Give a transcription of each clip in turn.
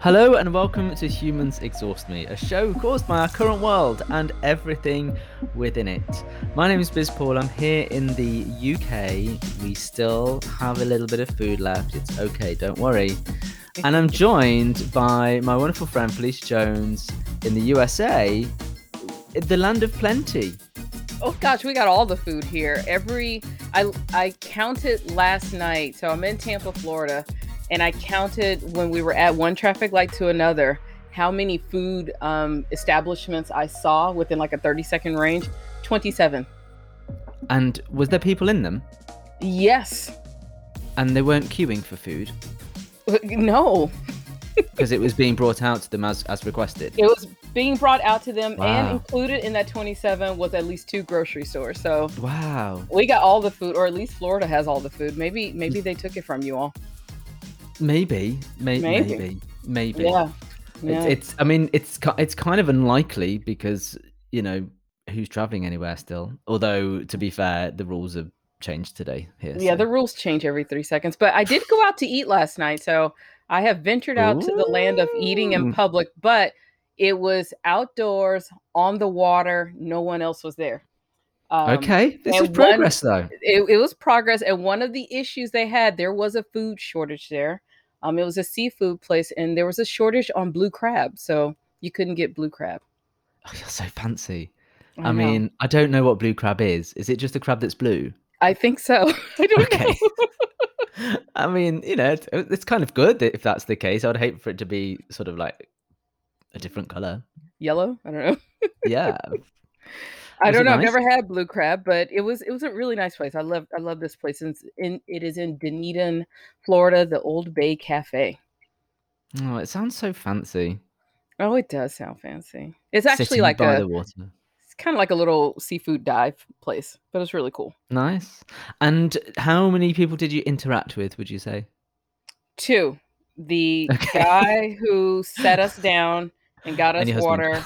Hello and welcome to Humans Exhaust Me, a show caused by our current world and everything within it. My name is Biz Paul. I'm here in the UK. We still have a little bit of food left. It's okay, don't worry. And I'm joined by my wonderful friend Felicia Jones in the USA, the land of plenty. Oh gosh, we got all the food here. Every I I counted last night. So I'm in Tampa, Florida, and I counted when we were at one traffic light to another how many food um, establishments I saw within like a 30 second range. 27. And was there people in them? Yes. And they weren't queuing for food No. because it was being brought out to them as, as requested. It was being brought out to them, Wow. and included in that 27 was at least two grocery stores. So Wow. we got all the food, or at least Florida has all the food. Maybe maybe they took it from you all. Maybe, may- Maybe. maybe, maybe. Yeah. Yeah. It's, it's. I mean, it's it's kind of unlikely because you know who's traveling anywhere still. Although to be fair, the rules have changed today here. Yeah, so- the rules change every three seconds. But I did go out to eat last night, so I have ventured out to the land of eating in public. But it was outdoors on the water. No one else was there. Um, okay, this is and one- progress though. It, it was progress, and one of the issues they had there was a food shortage there. Um, it was a seafood place, and there was a shortage on blue crab, so you couldn't get blue crab. Oh, you're so fancy. I, know. mean, I don't know what blue crab is. Is it just a crab that's blue? I think so. I don't Okay. know. I mean, you know, it's, it's kind of good if that's the case. I'd hate for it to be sort of like a different color. Yellow? I don't know. Yeah. I don't know. I've never had blue crab, but it was it was a really nice place. I love I love this place. It's in it is in Dunedin, Florida, the Olde Bay Cafe. Oh, it sounds so fancy. Oh, it does sound fancy. It's actually Sitting like by a the water. it's kind of like a little seafood dive place, but it's really cool. Nice. And how many people did you interact with? Would you say? Two, the Okay. guy who set us down and got us And water,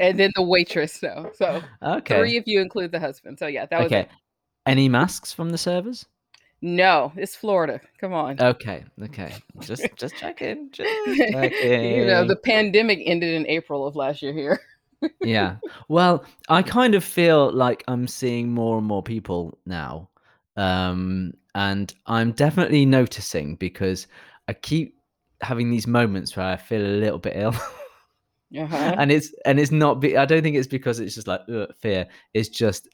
and then the waitress. So so Okay. three if you include the husband. So yeah, that was okay. it. Any masks from the servers? No, it's Florida. Come on. Okay. Okay. Just just checking. Just you know, the pandemic ended in April of last year here. yeah. Well, I kind of feel like I'm seeing more and more people now. Um, and I'm definitely noticing because I keep having these moments where I feel a little bit ill. Uh-huh. and it's and it's not be, I don't think it's because it's just like ugh, fear. It's just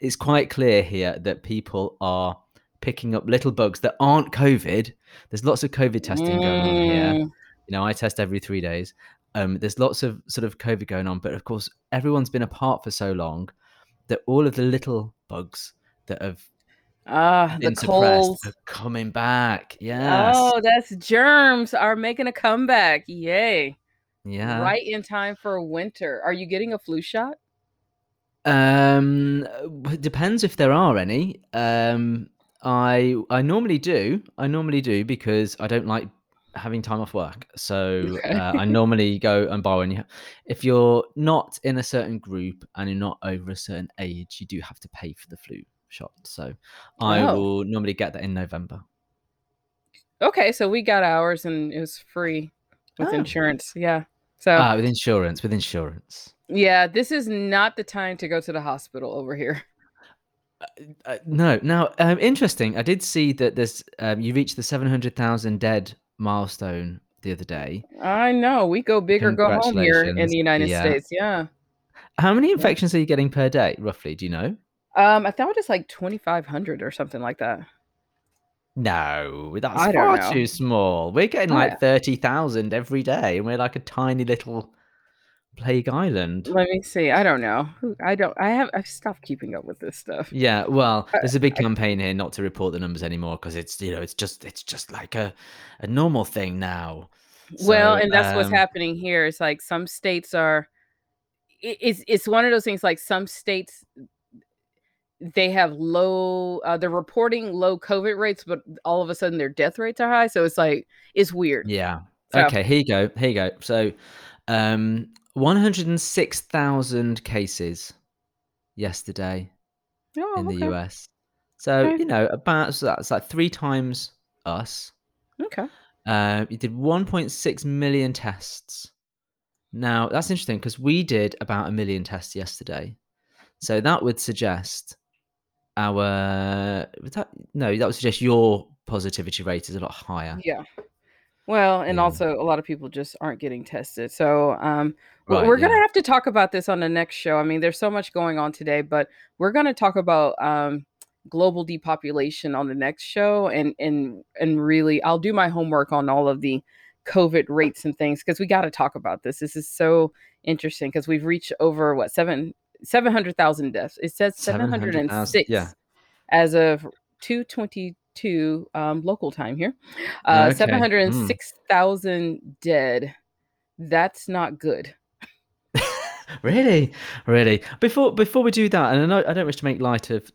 it's quite clear here that people are picking up little bugs that aren't COVID. There's lots of COVID testing going on here Mm, you know i test every three days um, there's lots of sort of covid going on but of course everyone's been apart for so long that all of the little bugs that have Ah, the been suppressed colds. are coming back yes Oh, that's germs are making a comeback. Yay. Yeah Right in time for winter. Are you getting a flu shot? um it depends if there are any um i i normally do i normally do because i don't like having time off work so uh, i normally go and buy one You if you're not in a certain group and you're not over a certain age you do have to pay for the flu shot so i Oh. will normally get that in november Okay, so we got ours and it was free with Oh. insurance. Yeah. So ah with insurance with insurance yeah, this is not the time to go to the hospital over here. uh, no now um interesting i did see that there's um, you reached the 700000 dead milestone the other day I know. We go big or go home here in the United Yeah. States. Yeah. How many infections are you getting per day, roughly? Do you know? Um, I thought it was like 2,500 or something like that. No, that's I far know. too small. We're getting like yeah. 30,000 every day, and we're like a tiny little plague island. Let me see. I don't know. I don't. I have. I've stopped keeping up with this stuff. Yeah, well, there's a big campaign here not to report the numbers anymore because it's you know it's just it's just like a a normal thing now. well, and that's what's um, happening here. It's like some states are. It's it's one of those things. Like some states, they have low. Uh, they're reporting low COVID rates, but all of a sudden their death rates are high. So it's like it's weird. Yeah. So- Okay, here you go. Here you go. So, um, 106,000 cases yesterday Oh, in the okay. US. So, Okay. you know, about so that's like three times us. Okay. Uh, you did 1.6 million tests. Now that's interesting because we did about a million tests yesterday, so that would suggest our that, no, that would suggest your positivity rate is a lot higher. Yeah. Well, and Yeah. also a lot of people just aren't getting tested. So, um, Right, we're going to have to talk about this on the next show. I mean, there's so much going on today, but we're going to talk about um, global depopulation on the next show, and and and really, I'll do my homework on all of the COVID rates and things because we got to talk about this. This is so interesting because we've reached over what seven seven hundred thousand deaths. It says 706 yeah. as of two twenty two um, local time here. Uh, Okay, seven hundred and mm. dead. That's not good. really, really. Before before we do that, and I know I don't wish to make light of,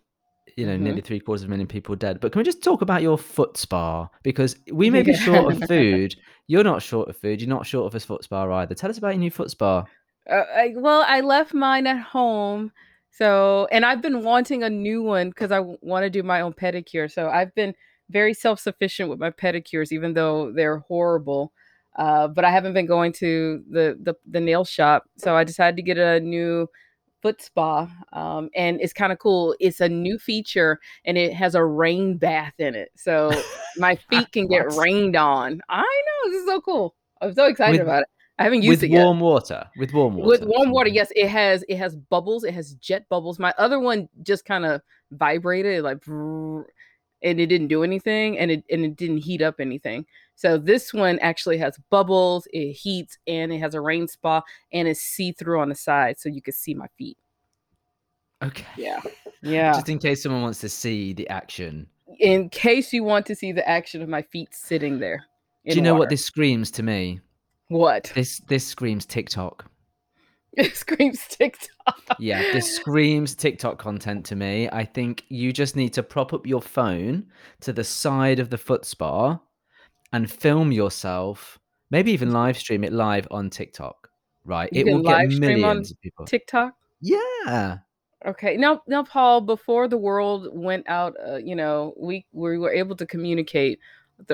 you know, Mhm. nearly three quarters of a million people dead, but can we just talk about your foot spa? Because we may be short of food. You're not short of food. You're not short of a foot spa either. Tell us about your new foot spa. Uh, I, well, I left mine at home. So, and I've been wanting a new one because I want to do my own pedicure. So, I've been very self sufficient with my pedicures, even though they're horrible. Uh, but I haven't been going to the, the the nail shop, so I decided to get a new foot spa. Um, and it's kind of cool. It's a new feature, and it has a rain bath in it, so my feet can get rained on. I know this is so cool. I'm so excited With- about it. I haven't used With it yet warm water. With warm water. with warm water yes it has it has bubbles it has jet bubbles my other one just kind of vibrated like and it didn't do anything and it and it didn't heat up anything so this one actually has bubbles it heats and it has a rain spa and it's see-through on the side so you can see my feet Okay. yeah yeah Just in case someone wants to see the action. in case you want to see the action of my feet sitting there Do you know what this screams to me? What This this screams TikTok. it screams tiktok Yeah, this screams TikTok content to me. I think you just need to prop up your phone to the side of the foot spa and film yourself, maybe even live stream it live on TikTok. Right? You it will get live stream on millions of people. tiktok yeah. Okay. Now, now, Paul. Before the world went out, uh, you know, we we were able to communicate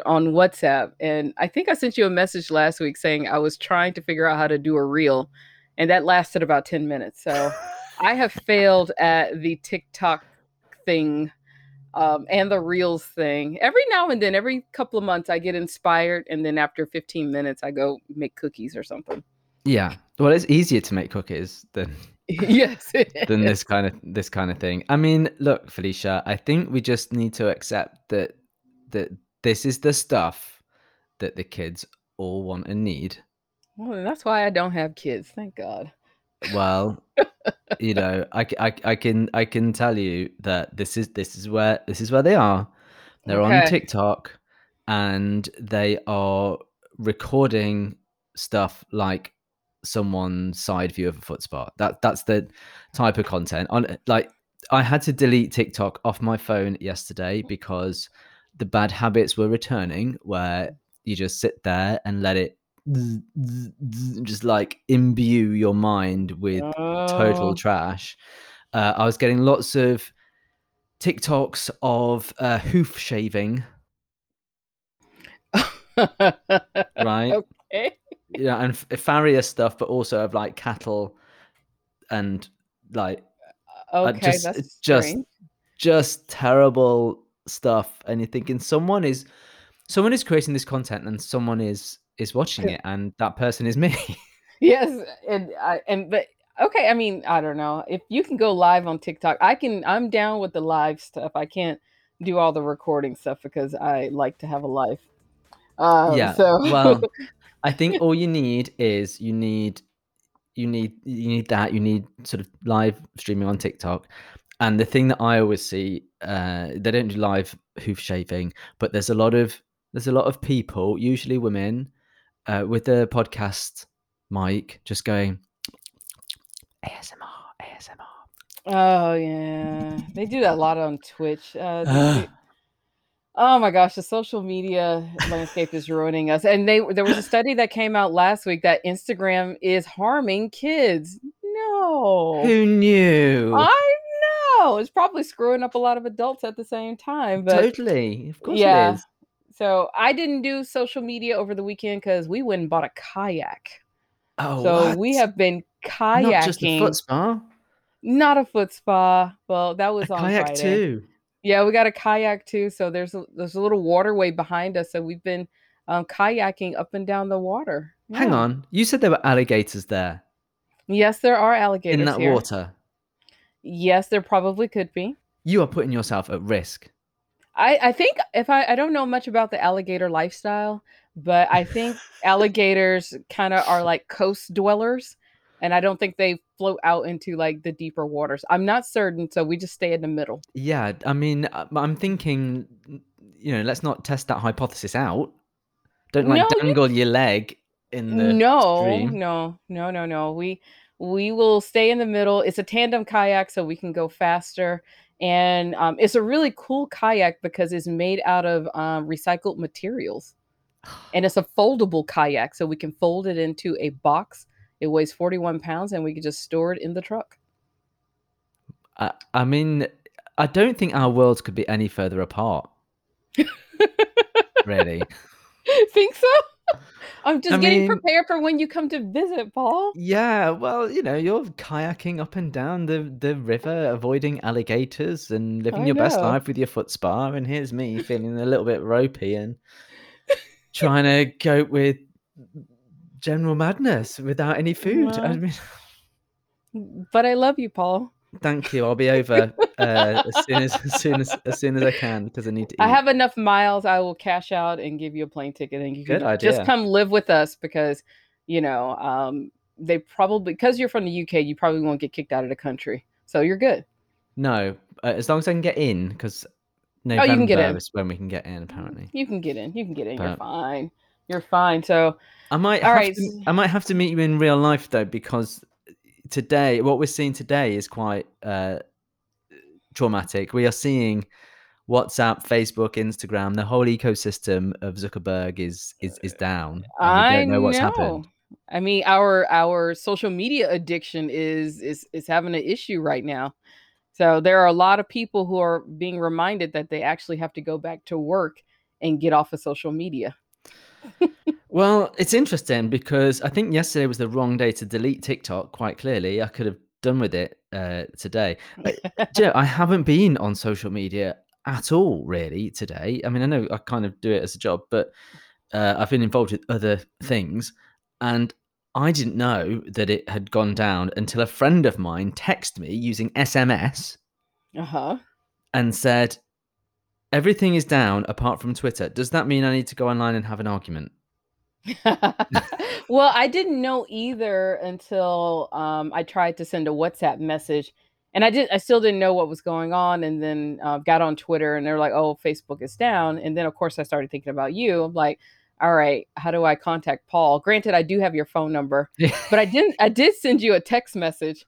on WhatsApp, and I think I sent you a message last week saying I was trying to figure out how to do a reel, and that lasted about ten minutes. So I have failed at the TikTok thing. Um, and the reels thing. Every now and then, every couple of months, I get inspired, and then after 15 minutes, I go make cookies or something. Yeah. Well, it's easier to make cookies than yes, than is. this kind of this kind of thing. I mean, look, Felicia, I think we just need to accept that that this is the stuff that the kids all want and need. Well, that's why I don't have kids. Thank God. Well, you know, I, I, I can I can tell you that this is this is where this is where they are. They're on TikTok and they are recording stuff like someone's side view of a foot spa. That that's the type of content. On like I had to delete TikTok off my phone yesterday because the bad habits were returning where you just sit there and let it just like imbue your mind with total Oh. trash. Uh, I was getting lots of TikToks of uh, hoof shaving, right? okay. Yeah, and farrier stuff, but also of like cattle and like Okay, just- that's just- just terrible stuff. And you're thinking someone is someone is creating this content and someone is is watching it, and that person is me. Yes, and I and but okay. I mean, I don't know if you can go live on TikTok. I can. I'm down with the live stuff. I can't do all the recording stuff because I like to have a life. Um, Yeah, So well, I think all you need is you need you need you need that you need sort of live streaming on TikTok. And the thing that I always see, uh, they don't do live hoof shaving, but there's a lot of there's a lot of people, usually women, uh, with the podcast mic, just going ASMR, ASMR. Oh yeah, they do that a lot on Twitch. Uh, do- oh my gosh, the social media landscape is ruining us. And they there was a study that came out last week that Instagram is harming kids. No, Who knew? I know it's probably screwing up a lot of adults at the same time. But totally, of course yeah. it is. So I didn't do social media over the weekend because we went and bought a kayak. Oh, so we have been kayaking. not just a foot spa, Not a foot spa. Well, that was a on kayak Friday. too. Yeah, we got a kayak too. So there's a there's a little waterway behind us. So we've been um, kayaking up and down the water. Hang on, you said there were alligators there Yes, there are alligators in that here. water. Yes, there probably could be. You are putting yourself at risk. I, I think if I, I don't know much about the alligator lifestyle, but I think alligators kind of are like coast dwellers, and I don't think they float out into like the deeper waters. I'm not certain, so we just stay in the middle. Yeah, I mean, uh, I'm thinking, you know, let's not test that hypothesis out. Don't like No, you- dangle your leg in the No, stream. no, no, no, no. We we will stay in the middle. It's a tandem kayak, so we can go faster. And um, it's a really cool kayak because it's made out of um, recycled materials. and it's a foldable kayak so we can fold it into a box it weighs 41 pounds and we can just store it in the truck I, I mean, I don't think our worlds could be any further apart. really? think so i'm just I getting mean- prepared for when you come to visit paul Yeah, well, you know, you're kayaking up and down the, the river, avoiding alligators and living I your best life with your foot spa. And here's me feeling a little bit ropey and trying to cope with general madness without any food. I mean, but i love you paul thank you. I'll be over uh, as soon as as soon as as soon as I can because I need to eat. i have enough miles i will cash out and give you a plane ticket and you can Good just come live with us because you know um they probably because you're from the uk you probably won't get kicked out of the country so you're good no, uh, as long as I can get in because Oh, you can get in. is when we can get in. Apparently, you can get in you can get in you're fine you're fine so I might All have right, to, I might have to meet you in real life though because today what we're seeing today is quite uh, traumatic. We are seeing WhatsApp, Facebook, Instagram, the whole ecosystem of Zuckerberg is is is uh, down. I don't know what's know. happened. I mean, our our social media addiction is is is having an issue right now. So there are a lot of people who are being reminded that they actually have to go back to work and get off of social media. Well, it's interesting because I think yesterday was the wrong day to delete TikTok. Quite clearly, I could have done with it uh, today. Do you know, I haven't been on social media at all really today. I mean, I know I kind of do it as a job, but uh, I've been involved with other things, and I didn't know that it had gone down until a friend of mine texted me using SMS Uh-huh. and said, "Everything is down apart from Twitter. Does that mean I need to go online and have an argument?" well, I didn't know either until um, I tried to send a WhatsApp message, and I did. I still didn't know what was going on, and then uh, got on Twitter, and they're like, "Oh, Facebook is down." And then, of course, I started thinking about you. I'm like, "All right, how do I contact Paul?" Granted, I do have your phone number, but I didn't. I did send you a text message.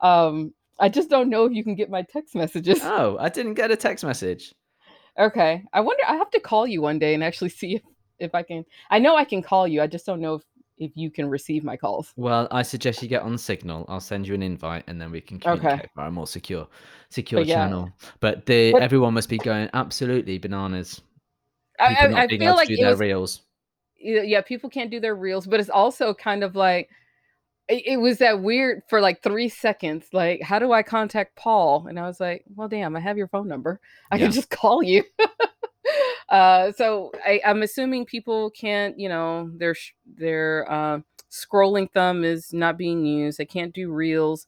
Um, I just don't know if you can get my text messages. oh, I didn't get a text message. Okay. I wonder I have to call you one day and actually see if, if I can I know I can call you. I just don't know if, if you can receive my calls. Well, I suggest you get on Signal. I'll send you an invite, and then we can Okay. communicate via a more secure, secure But yeah. channel. But the But- everyone must be going absolutely bananas. I, People I, I feel like their was reels. yeah, yeah, people can't do their reels, but it's also kind of like it, it was that weird for like three seconds. Like, how do I contact Paul? And I was like, well, damn, I have your phone number. I Yeah. can just call you. uh, so I, I'm assuming people can't, you know, their their uh, scrolling thumb is not being used. They can't do reels.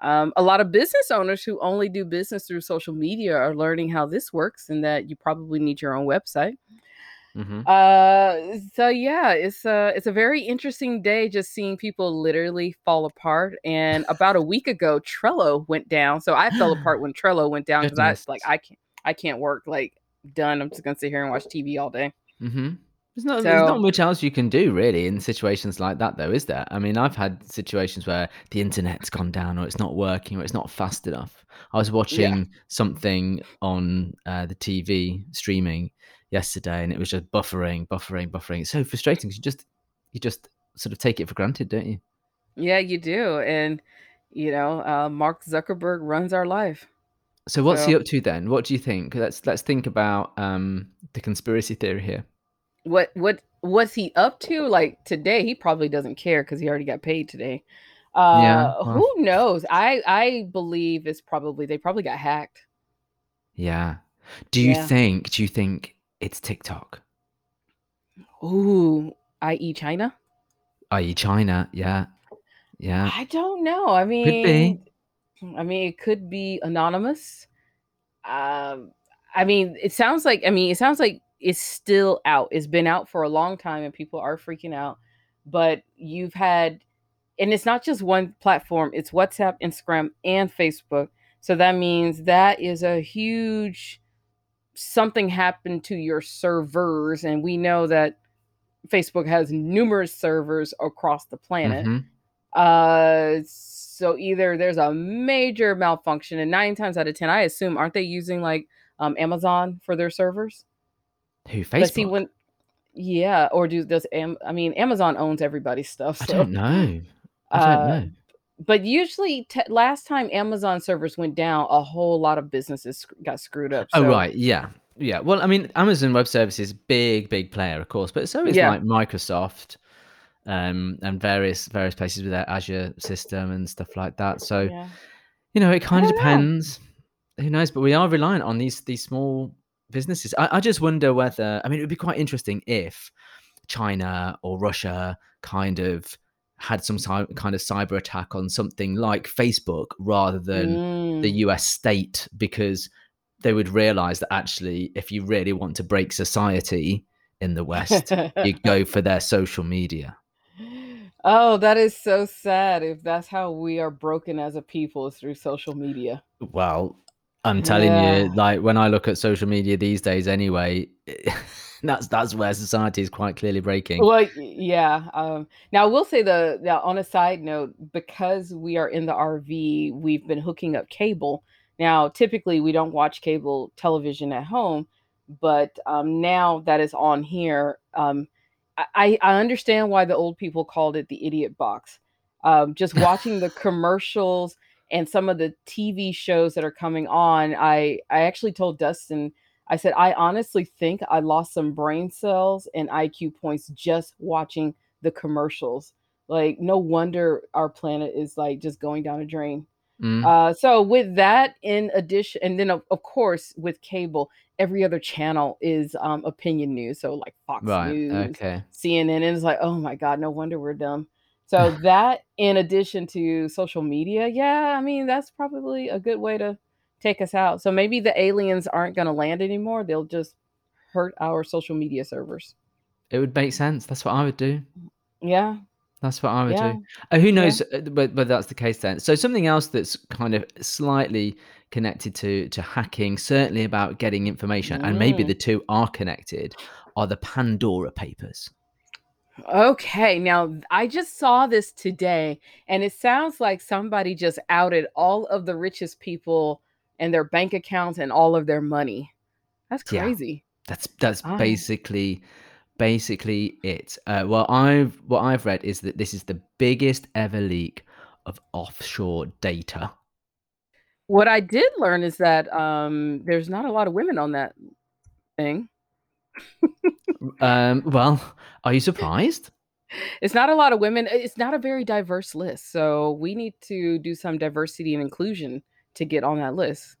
Um, a lot of business owners who only do business through social media are learning how this works and that you probably need your own website. hmm Uh, so yeah, it's a it's a very interesting day just seeing people literally fall apart. And about a week ago, Trello went down. So I fell apart when Trello went down because I Goodness. like I can't I can't work like done. I'm just gonna sit here and watch TV all day. Mm-hmm. There's not, there's not much else you can do really in situations like that, though, is there? I mean, I've had situations where the internet's gone down, or it's not working, or it's not fast enough. I was watching something on uh, the TV streaming yesterday, and it was just buffering, buffering, buffering. It's so frustrating. 'cause you just, you just sort of take it for granted, don't you? Yeah, you do. And you know, uh, Mark Zuckerberg runs our life. So what's So- he up to then? What do you think? Let's let's think about um, the conspiracy theory here. what what what's he up to like today he probably doesn't care because he already got paid today uh Yeah, well. who knows i i believe it's probably they probably got hacked Yeah. Do you Yeah. think? Do you think it's TikTok, ooh i.e china i.e., China? Yeah. Yeah. i don't know i mean be. I mean it could be anonymous. Um i mean it sounds like i mean it sounds like it's still out. It's been out for a long time and people are freaking out but you've had and it's not just one platform it's whatsapp instagram and facebook. So that means that is a huge something happened to your servers and we know that facebook has numerous servers across the planet. Mhm. Uh so either there's a major malfunction and nine times out of ten i assume aren't they using like um amazon for their servers Who but Facebook? see when yeah or do does Am- i mean amazon owns everybody's stuff I don't know. I don't uh, know. but usually t- last time amazon servers went down a whole lot of businesses sc- got screwed up Oh right, yeah, yeah. Well, I mean, Amazon Web Services, big, big player, of course, but so is Yeah. like Microsoft, um, and various various places with their Azure system and stuff like that. So yeah you know, it kind of don't know. depends. Who knows? But we are reliant on these these small businesses. I, I just wonder whether. I mean, it would be quite interesting if China or Russia kind of had some cy- kind of cyber attack on something like Facebook rather than the Mm. US state because they would realize that actually if you really want to break society in the west you go for their social media oh that is so sad if that's how we are broken as a people is through social media well i'm telling Yeah. you like when i look at social media these days anyway that's that's where society is quite clearly breaking Well, yeah. Um, now, I will say the now on a side note, because we are in the RV, we've been hooking up cable. Now, typically, we don't watch cable television at home, but um, now that is on here, um, I, I understand why the old people called it the idiot box. Um, just watching the commercials and some of the TV shows that are coming on, I I actually told Dustin. I said, I honestly think I lost some brain cells and IQ points just watching the commercials. Like, no wonder our planet is like just going down a drain. Mm, Uh, so, with that, in addition, and then of, of course, with cable, every other channel is um, opinion news. So, like Fox right News, okay CNN, and it's like, oh my God, no wonder we're dumb. So, that in addition to social media, yeah, I mean, that's probably a good way to take us out. So, maybe the aliens aren't going to land anymore. They'll just hurt our social media servers. it would make sense that's what i would do Yeah. That's what I would Yeah. do. Uh, who knows? uh, But but that's the case then. So something else that's kind of slightly connected to to hacking, certainly about getting information, and maybe Mm. the two are connected, are the Pandora Papers. Okay, now I just saw this today, and it sounds like somebody just outed all of the richest people and their bank accounts and all of their money. That's Yeah. crazy. That's that's Ah. basically basically it. Uh, well, I've what I've read is that this is the biggest ever leak of offshore data. What I did learn is that um, there's not a lot of women on that thing. Um, well, are you surprised? It's not a lot of women. It's not a very diverse list. So we need to do some diversity and inclusion to get on that list.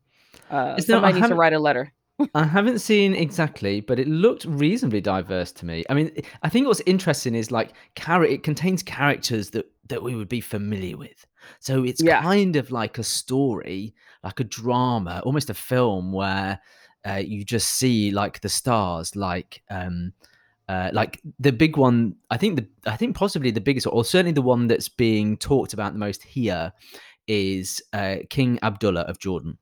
Uh, It's not- somebody needs to write a letter. I haven't seen exactly, but it looked reasonably diverse to me. I mean, I think what's interesting is like char- it contains characters that that we would be familiar with. So it's Yeah. kind of like a story, like a drama, almost a film where uh, you just see like the stars, like um, uh, like the big one. I think the I think possibly the biggest, or certainly the one that's being talked about the most here, is uh, King Abdullah of Jordan.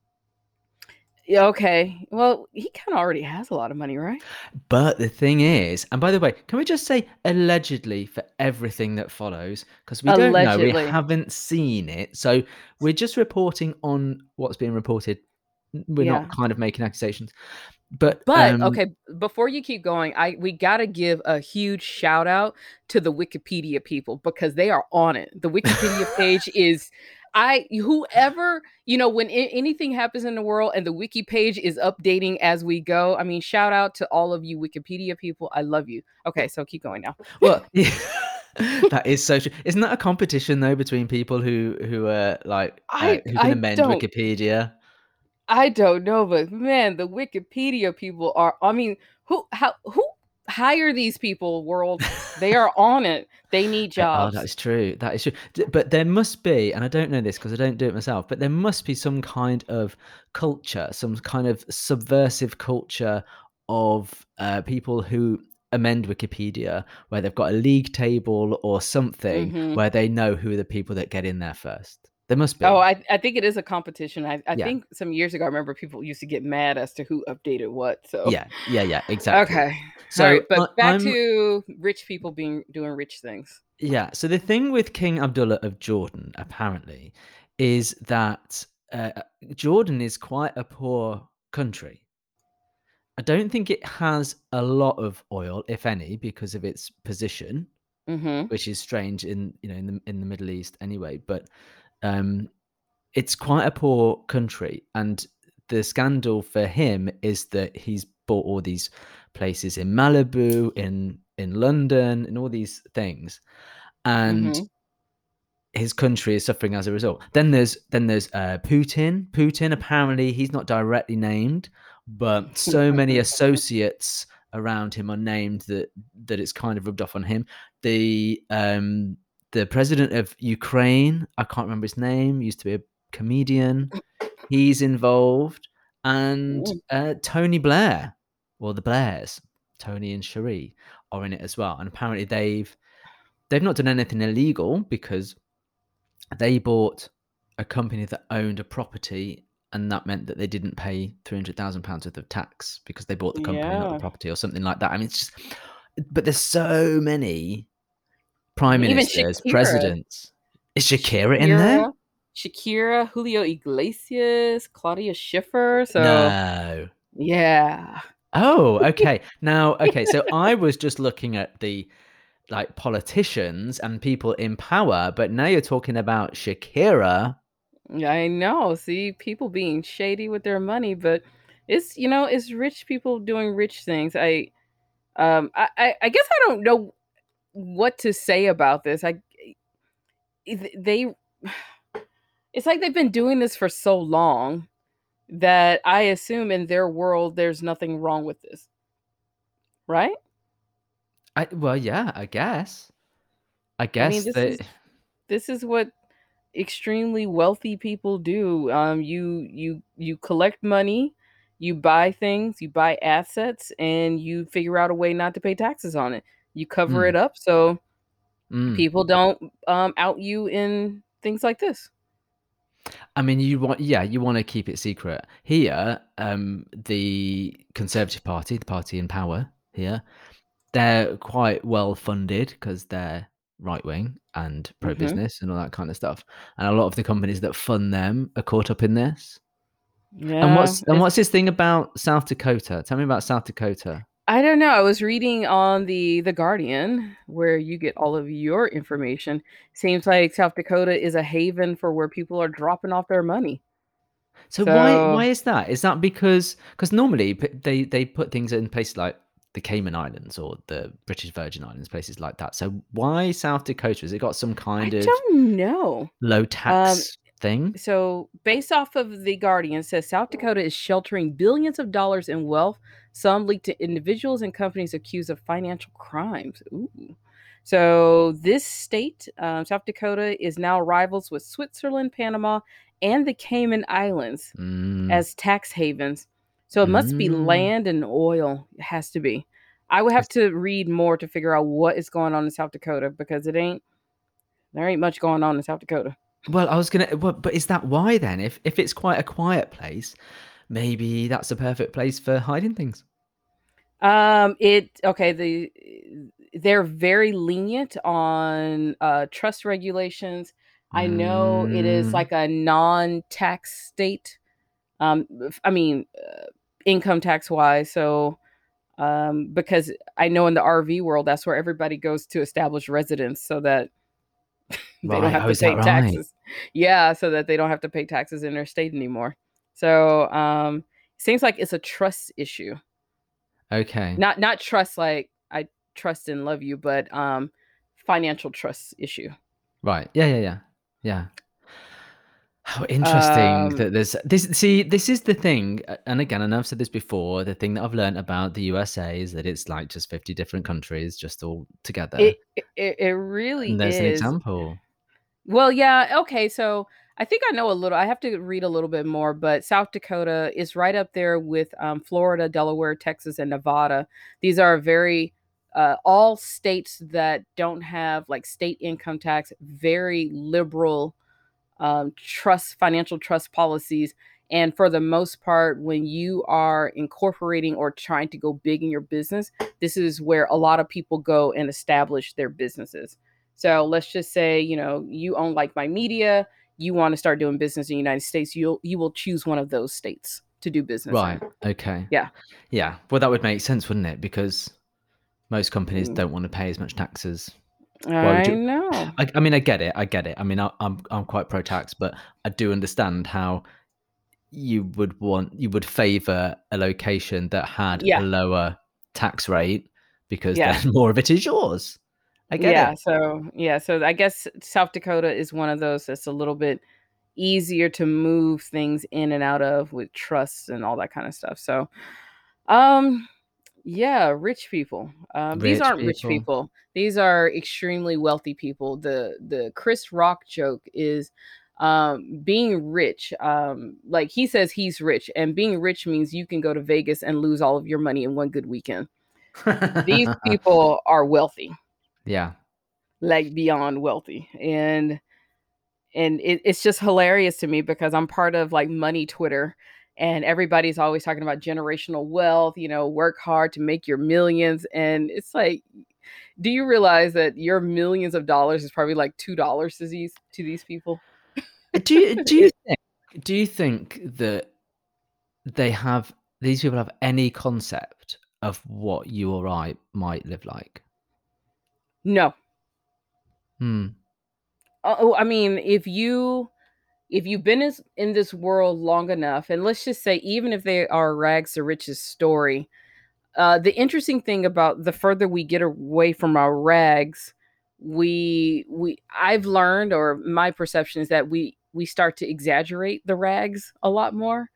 Yeah, okay. Well, he kind of already has a lot of money, right? But the thing is, and by the way, can we just say allegedly for everything that follows? Because we don't know, we haven't seen it. So we're just reporting on what's being reported. We're Yeah. not kind of making accusations. But But um, okay, before you keep going, I we got to give a huge shout out to the Wikipedia people because they are on it. The Wikipedia page is I whoever you know when I- anything happens in the world and the wiki page is updating as we go. I mean, shout out to all of you Wikipedia people. I love you. Okay, so keep going now. Well, that is so true. Isn't that a competition though between people who who are like uh, I- who can I amend don't- Wikipedia? I don't know, but man, the Wikipedia people are. I mean, who how who hire these people? World, they are on it. They need jobs Oh, jobs. that is true. That is true. But there must be, and I don't know this because I don't do it myself, but there must be some kind of culture, some kind of subversive culture of uh, people who amend Wikipedia where they've got a league table or something Mhm. where they know who are the people that get in there first. There must be. Oh, I, I think it is a competition. I, I Yeah. think some years ago, I remember people used to get mad as to who updated what. So yeah, yeah, yeah, exactly. okay. So right, but I- back I'm- to rich people being doing rich things. Yeah. So the thing with King Abdullah of Jordan, apparently, is that uh, Jordan is quite a poor country. I don't think it has a lot of oil, if any, because of its position, Mm-hmm. which is strange in you know in the in the Middle East anyway. But um, it's quite a poor country, and the scandal for him is that he's bought all these places in Malibu, in in London, and all these things, and Mhm. his country is suffering as a result. Then there's then there's uh, Putin. Putin apparently he's not directly named, but so many associates around him are named that that it's kind of rubbed off on him. The um the president of Ukraine, I can't remember his name, used to be a comedian. He's involved, and uh, Tony Blair, or the Blairs, Tony and Cherie are in it as well. And apparently they've they've not done anything illegal because they bought a company that owned a property and that meant that they didn't pay 300,000 pounds worth of tax because they bought the company not the property or something like that. I mean it's just but there's so many prime ministers, Shakira. presidents. Is Shakira in there? Shakira, Julio Iglesias, Claudia Schiffer. So no. yeah. Oh, okay. Now, okay, so I was just looking at the like politicians and people in power, but now you're talking about Shakira. I know. See, people being shady with their money, but it's you know, it's rich people doing rich things. I um I I, I guess I don't know what to say about this. I they it's like they've been doing this for so long that I assume in their world there's nothing wrong with this. Right? I well, yeah, I guess. I I guess mean, this that is this is what extremely wealthy people do. Um, you you you collect money, you buy things, you buy assets, and you figure out a way not to pay taxes on it. You cover Mm. it up so Mm. people don't um, out you in things like this. I mean, you want, yeah, you want to keep it secret. Here, um, the Conservative Party, the party in power here, they're quite well funded because they're right wing and pro business and all that kind of stuff. And a lot of the companies that fund them are caught up in this. Yeah, and what's and what's this thing about South Dakota? Tell me about South Dakota. I don't know. I was reading on the the Guardian where you get all of your information. Seems like South Dakota is a haven for where people are dropping off their money. So, why So- why is that? Is that because because normally they they put things in places like the Cayman Islands or the British Virgin Islands, places like that. So why South Dakota? Has it got some I kind of don't know. low um, tax thing? So, based off of the Guardian, says South Dakota is sheltering billions of dollars in wealth, some leaked to individuals and companies accused of financial crimes. Ooh. So, this state, um, South Dakota, is now rivals with Switzerland, Panama, and the Cayman Islands Mm, as tax havens. So, it must be Mm. land and oil. It has to be. I would have to read more to figure out what is going on in South Dakota because it ain't, there ain't much going on in South Dakota. well, I was gonna, well, but is that why then? If if it's quite a quiet place, maybe that's a perfect place for hiding things. Um, it okay. The they're very lenient on uh, trust regulations. I know it is Mm, like a non-tax state. Um, I mean, uh, income tax wise. So, um, because I know in the RV world, that's where everybody goes to establish residence, so that they Right. don't have Oh, to pay right? taxes. Yeah, so that they don't have to pay taxes in their state anymore. So um seems like it's a trust issue. Okay. Not not trust like I trust and love you, but um financial trust issue. Right. Yeah, yeah, yeah. Yeah. How interesting Um that there's this see, this is the thing, and again, I know I've said this before, the thing that I've learned about the USA is that it's like just 50 different countries just all together. it it, it really and there's an example. Well, yeah, okay. So I think I know a little. I have to read a little bit more, but South Dakota is right up there with um, Florida, Delaware, Texas, and Nevada. These are very uh, all states that don't have like state income tax, very liberal um, trust, financial trust policies. And for the most part, when you are incorporating or trying to go big in your business, this is where a lot of people go and establish their businesses. So let's just say, you know, you own like my media, you want to start doing business in the United States, you'll you will choose one of those states to do business Right. in. Okay. Yeah. Yeah. Well, that would make sense, wouldn't it? Because most companies Mm. don't want to pay as much taxes. I you- know. I, I mean, I get it. I get it. I mean, I, I'm I'm quite pro tax, but I do understand how you would want you would favor a location that had Yeah. a lower tax rate because Yeah. then more of it is yours. I get yeah, it. so yeah, so I guess South Dakota is one of those that's a little bit easier to move things in and out of with trusts and all that kind of stuff. So um yeah, rich people. Um these aren't rich people. people. These are extremely wealthy people. The the Chris Rock joke is um being rich um like he says he's rich and being rich means you can go to Vegas and lose all of your money in one good weekend. These people are wealthy yeah. like beyond wealthy and and it, it's just hilarious to me because i'm part of like money twitter and everybody's always talking about generational wealth you know work hard to make your millions and it's like do you realize that your millions of dollars is probably like two dollars to these to these people uh, do you do you think do you think that they have these people have any concept of what you or I might live like? No Hmm. oh i mean if you if you've been in this world long enough and let's just say even if they are rags to riches story uh, the interesting thing about the further we get away from our rags we we i've learned or my perception is that we we start to exaggerate the rags a lot more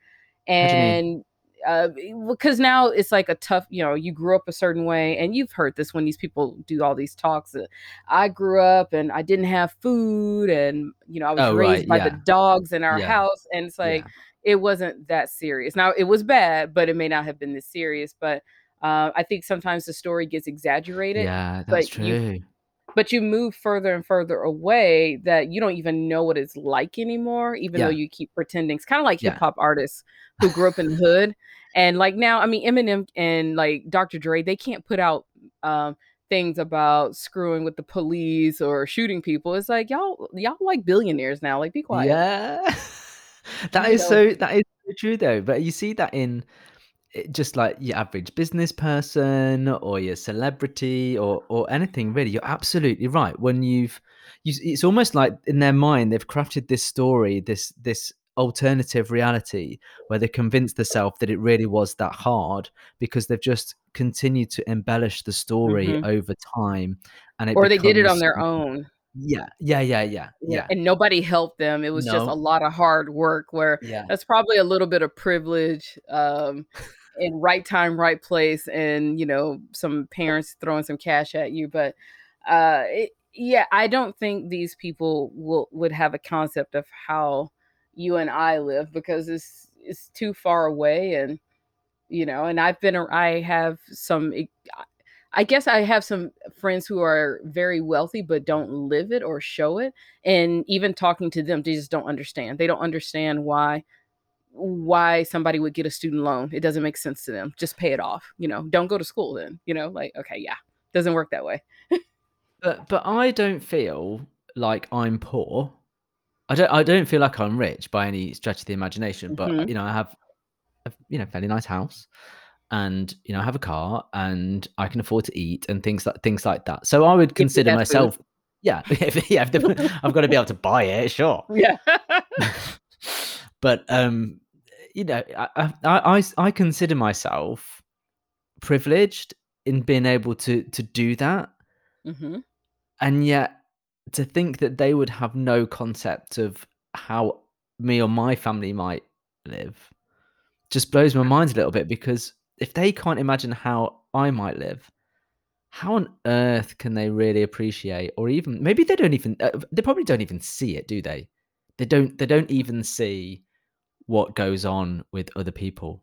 do you mean? and uh because now it's like a tough you know you grew up a certain way and you've heard this when these people do all these talks uh, i grew up and i didn't have food and you know i was Oh, raised right, by yeah. the dogs in our Yeah. house and it's like yeah. it wasn't that serious. Now it was bad, but it may not have been this serious. But uh, I think sometimes the story gets exaggerated. Yeah, that's but you- true. But you move further and further away that you don't even know what it's like anymore, even though you keep pretending. It's kind of like Yeah. hip hop artists who grew up in the hood, and like now, I mean Eminem and like Dr. Dre, they can't put out um, things about screwing with the police or shooting people. It's like y'all, y'all like billionaires now. Like be quiet. Yeah. that You is know. so that is so true though. But you see that in just like your average business person or your celebrity or or anything really. You're absolutely right. When you've you, it's almost like in their mind they've crafted this story, this this alternative reality where they convince themselves that it really was that hard because they've just continued to embellish the story Mhm. over time and it Or they did it on their own. yeah yeah yeah yeah yeah and nobody helped them. It was just a lot of hard work where yeah that's probably a little bit of privilege um in right time, right place, and you know, some parents throwing some cash at you. But uh it, yeah, I don't think these people will would have a concept of how you and I live because it's it's too far away and you know, and I've been I have some I guess I have some friends who are very wealthy but don't live it or show it. And even talking to them, they just don't understand. They don't understand why why somebody would get a student loan. It doesn't make sense to them. Just pay it off. You know, don't go to school then. You know, like, okay, yeah. Doesn't work that way. But but I don't feel like I'm poor. I don't I don't feel like I'm rich by any stretch of the imagination. But Mhm. you know, I have a you know fairly nice house, and you know I have a car, and I can afford to eat and things like things like that. So I would consider have food. myself. Yeah, if, yeah. If I've got to be able to buy it, sure. Yeah. but um, you know, I, I I I consider myself privileged in being able to to do that, hmm and yet to think that they would have no concept of how me or my family might live just blows my mind a little bit because if they can't imagine how I might live, how on earth can they really appreciate or even maybe they don't even uh, they probably don't even see it, do they? They don't they don't even see what goes on with other people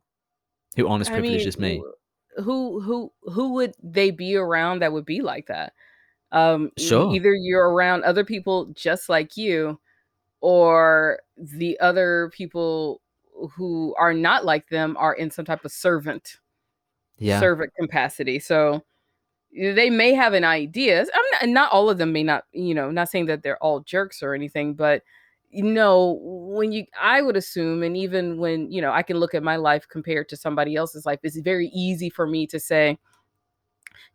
who aren't as I privileged mean, as me. who who who would they be around that would be like that? Um, Sure. either you're around other people just like you, or the other people who are not like them are in some type of servant Yeah. servant capacity. So they may have an idea. I'm not, not all of them may not, you know, not saying that they're all jerks or anything, but you know, when you, I would assume, and even when, you know, I can look at my life compared to somebody else's life, it's very easy for me to say,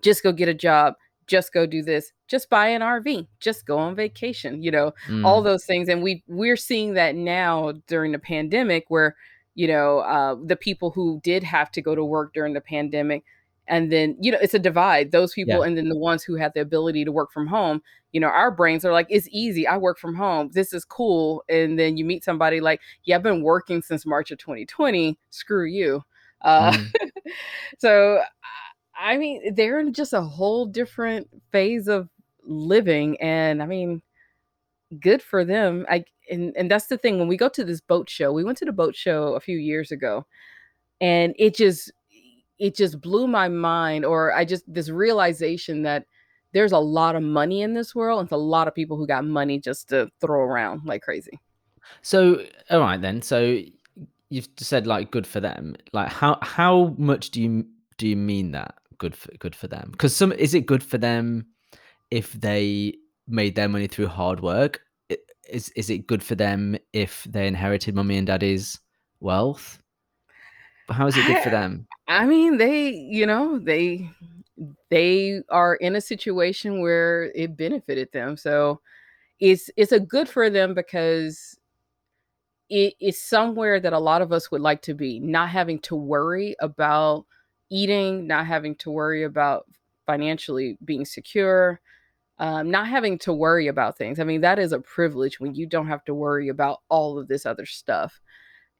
just go get a job, just go do this, just buy an RV, just go on vacation, you know, all Mm, those things. And we we're seeing that now during the pandemic where, you know, uh, the people who did have to go to work during the pandemic, and then, you know, it's a divide, those yeah. people, and then the ones who had the ability to work from home, you know, our brains are like, it's easy. I work from home. This is cool. And then you meet somebody like, yeah, I've been working since March of 2020. Screw you. Uh, Mm. so I mean, they're in just a whole different phase of living, and I mean, good for them. I and and that's the thing. When we go to this boat show, we went to the boat show a few years ago, and it just it just blew my mind. Or I just this realization that there's a lot of money in this world, and it's a lot of people who got money just to throw around like crazy. So, all right then. So you've said like good for them. Like how how much do you do you mean that good for good for them? Because some is it good for them if they made their money through hard work? Is is it good for them if they inherited mummy and daddy's wealth? How is it good for them? I mean, they, you know, they they are in a situation where it benefited them. So it's it's a good for them because it is somewhere that a lot of us would like to be, not having to worry about eating, not having to worry about financially being secure, um, not having to worry about things. I mean, that is a privilege when you don't have to worry about all of this other stuff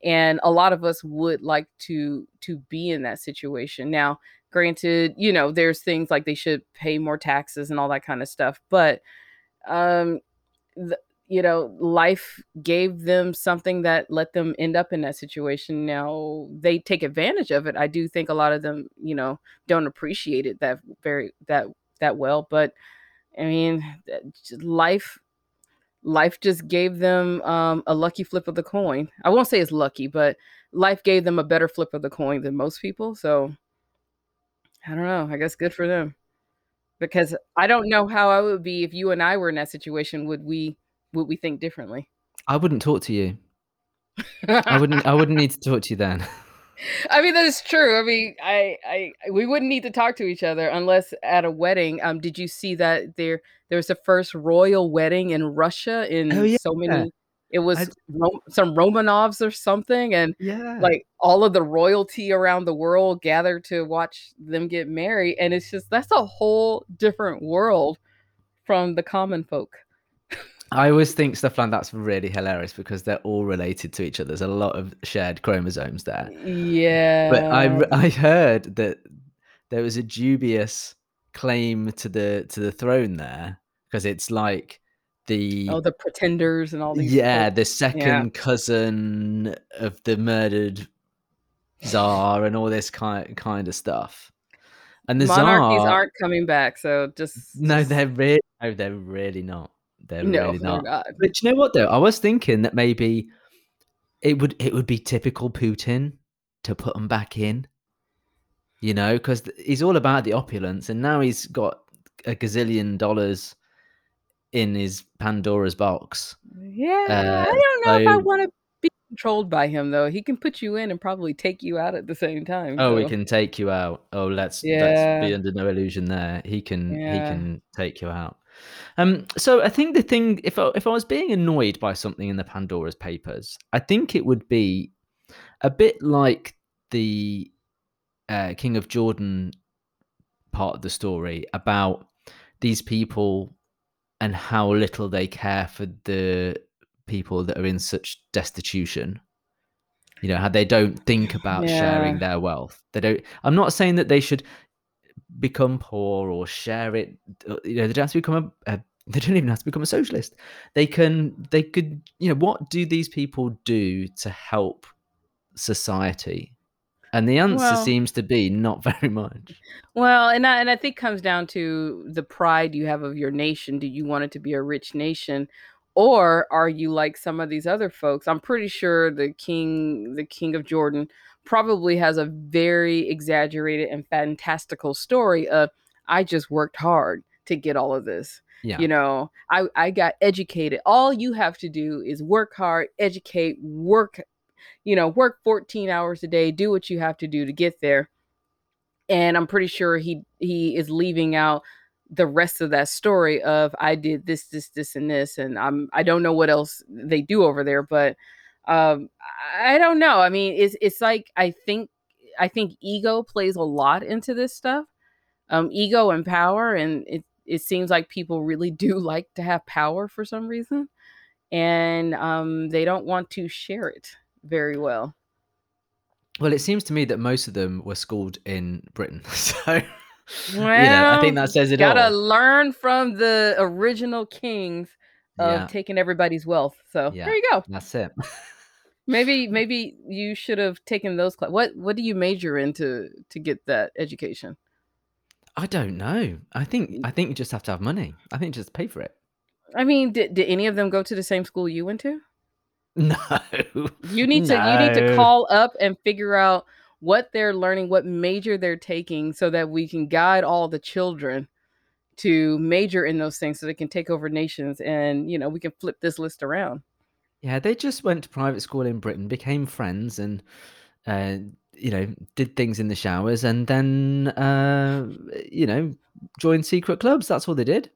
and a lot of us would like to to be in that situation now granted you know there's things like they should pay more taxes and all that kind of stuff but um th- you know life gave them something that let them end up in that situation now they take advantage of it i do think a lot of them you know don't appreciate it that very that that well but i mean life life just gave them um, a lucky flip of the coin. I won't say it's lucky, but life gave them a better flip of the coin than most people. So I don't know. I guess good for them because I don't know how I would be if you and I were in that situation. Would we would we think differently? I wouldn't talk to you. I wouldn't. I wouldn't need to talk to you then. I mean that is true. I mean, I, I we wouldn't need to talk to each other unless at a wedding. Um, did you see that there there was the first royal wedding in Russia in Oh yeah. so many? It I was Ro- some Romanovs or something, and yeah. like all of the royalty around the world gathered to watch them get married, and it's just that's a whole different world from the common folk. I always think stuff like that's really hilarious because they're all related to each other. There's a lot of shared chromosomes there. Yeah. But I Yeah. I heard that there was a dubious claim to the to the throne there because it's like the Oh, the pretenders and all these yeah folks. the Yeah. second cousin of the murdered czar and all this kind kind of stuff. And the Monarchies czar, aren't coming back, so just no, they're really no, they're really not. They're no, really they're not. not. But you know what though? I was thinking that maybe it would it would be typical Putin to put them back in. You know, because he's all about the opulence, and now he's got a gazillion dollars in his Pandora's box. Yeah, Uh, I don't know if I wanna be controlled by him, though. He can put you in and probably take you out at the same time, oh, he can take you out. Oh, let's let's be under no illusion there. He can he can take you out. Um, so I think the thing, if I, if I was being annoyed by something in the Pandora's Papers, I think it would be a bit like the uh, King of Jordan part of the story about these people and how little they care for the people that are in such destitution. You know, how they don't think about Yeah. sharing their wealth. They don't. I'm not saying that they should become poor or share it. uh, You know, they don't have to become a. a they don't even have to become a socialist. They can. They could. You know, what do these people do to help society? And the answer Well- seems to be not very much. Well, and I, and I think comes down to the pride you have of your nation. Do you want it to be a rich nation, or are you like some of these other folks? I'm pretty sure the king, the king of Jordan, probably has a very exaggerated and fantastical story of I just worked hard to get all of this. Yeah. You know, I I got educated. All you have to do is work hard, educate, work, you know, work 14 hours a day, do what you have to do to get there and I'm pretty sure he he is leaving out the rest of that story of I did this, this, this, and this, and I'm I don't know what else they do over there, but um I don't know. I mean, it's it's like I think I think ego plays a lot into this stuff, um, ego and power, and it it seems like people really do like to have power for some reason, and um they don't want to share it very well. Well, it seems to me that most of them were schooled in Britain. So, you know, I think that says it gotta all. learn from the original kings of Yeah. taking everybody's wealth. So Yeah. there you go. That's it. Maybe maybe you should have taken those classes. What what do you major in to to get that education? I don't know. I think mm. I think you just have to have money. I think just pay for it. I mean, did, did any of them go to the same school you went to? No. You need to you need to call up and figure out what they're learning, what major they're taking, so that we can guide all the children to major in those things, so they can take over nations, and you know we can flip this list around. Yeah, they just went to private school in Britain, became friends, and uh, you know did things in the showers, and then uh, you know joined secret clubs. That's all they did.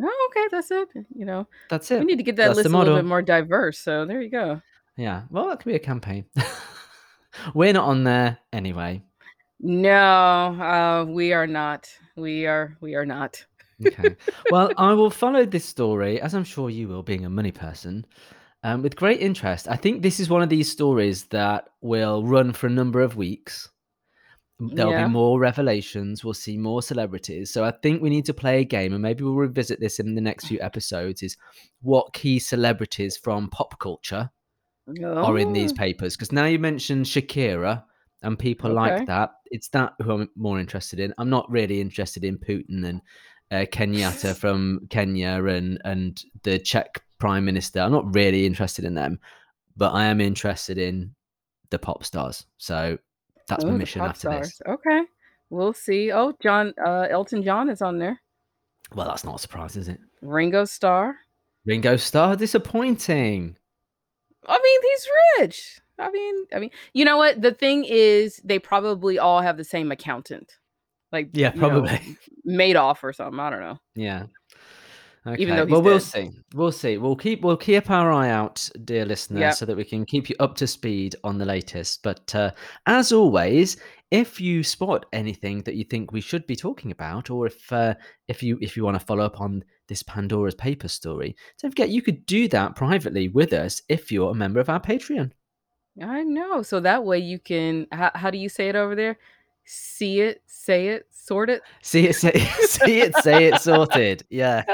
Oh, okay, that's it. You know, That's it we need to get that That's list a little bit more diverse. So there you go. Yeah. Well, that could be a campaign. We're not on there anyway. No, uh, we are not. We are. We are not. Okay. well, I will follow this story, as I'm sure you will, being a money person, um, with great interest. I think this is one of these stories that will run for a number of weeks. There'll Yeah. be more revelations. We'll see more celebrities. So I think we need to play a game, and maybe we'll revisit this in the next few episodes. Is what key celebrities from pop culture are in these Oh, papers? Because now you mentioned Shakira and people Okay. like that. It's that who I'm more interested in. I'm not really interested in Putin and uh, Kenyatta from Kenya and and the Czech Prime Minister. I'm not really interested in them, but I am interested in the pop stars. So that's my Oh, mission after this. Okay, we'll see. Oh, John, uh, Elton John is on there. Well, that's not a surprise, is it? Ringo Starr. Ringo Starr, disappointing. I mean, he's rich. I mean, I mean, you know what? The thing is, they probably all have the same accountant, like Yeah, know, probably. Madoff or something. I don't know. Yeah. Okay. Even though well, we'll see. We'll see. We'll keep we'll keep our eye out, dear listener, Yep. so that we can keep you up to speed on the latest. But uh, as always, if you spot anything that you think we should be talking about, or if uh, if you if you want to follow up on this Pandora's paper story, don't forget you could do that privately with us if you're a member of our Patreon. I know. So that way you can. How, how do you say it over there? See it, say it, sort it. See it, say, see it, say it, sorted. Yeah.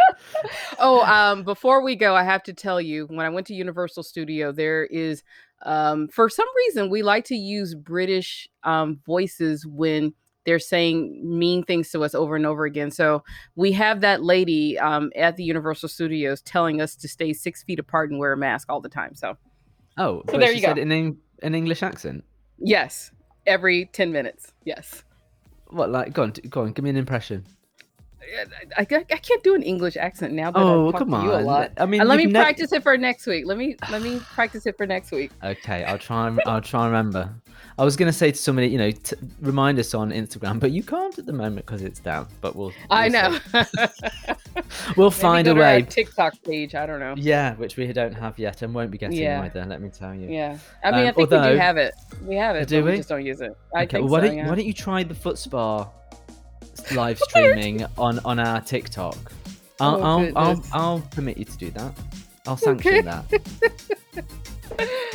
oh, um, before we go, I have to tell you, when I went to Universal Studio, there is, um, for some reason, we like to use British um, voices when they're saying mean things to us over and over again. So we have that lady um, at the Universal Studios telling us to stay six feet apart and wear a mask all the time. So Oh, so there she you go. said it in Eng- an English accent. yes, every ten minutes. Yes. What like? Go on, go on. Give me an impression. I, I, I can't do an English accent now that Oh, come to you a on. lot. I mean, And let me ne- practice it for next week. Let me let me practice it for next week. Okay, I'll try. and I'll try and remember. I was gonna say to somebody, you know, t- remind us on Instagram, but you can't at the moment because it's down. But we'll. I we'll know. We'll find a to way. TikTok page. I don't know. Yeah, which we don't have yet and won't be getting Yeah. either. Let me tell you. Yeah, I mean, Um, I think we do have it. We have it, Do but we? we? just don't use it. I Okay, think well, why so. don't yeah. why don't you try the foot spa live streaming on on our TikTok? I'll Oh, I'll, I'll goodness. I'll permit you to do that. I'll sanction Okay. that.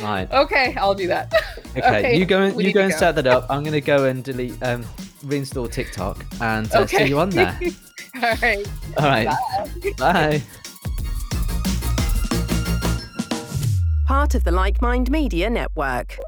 right. Okay, I'll do that. Okay, you go and we you need go to and go. set that up. I'm gonna go and delete um reinstall TikTok and uh, see Okay. you on there. All right. All right. Bye. Part of the Like Mind Media Network.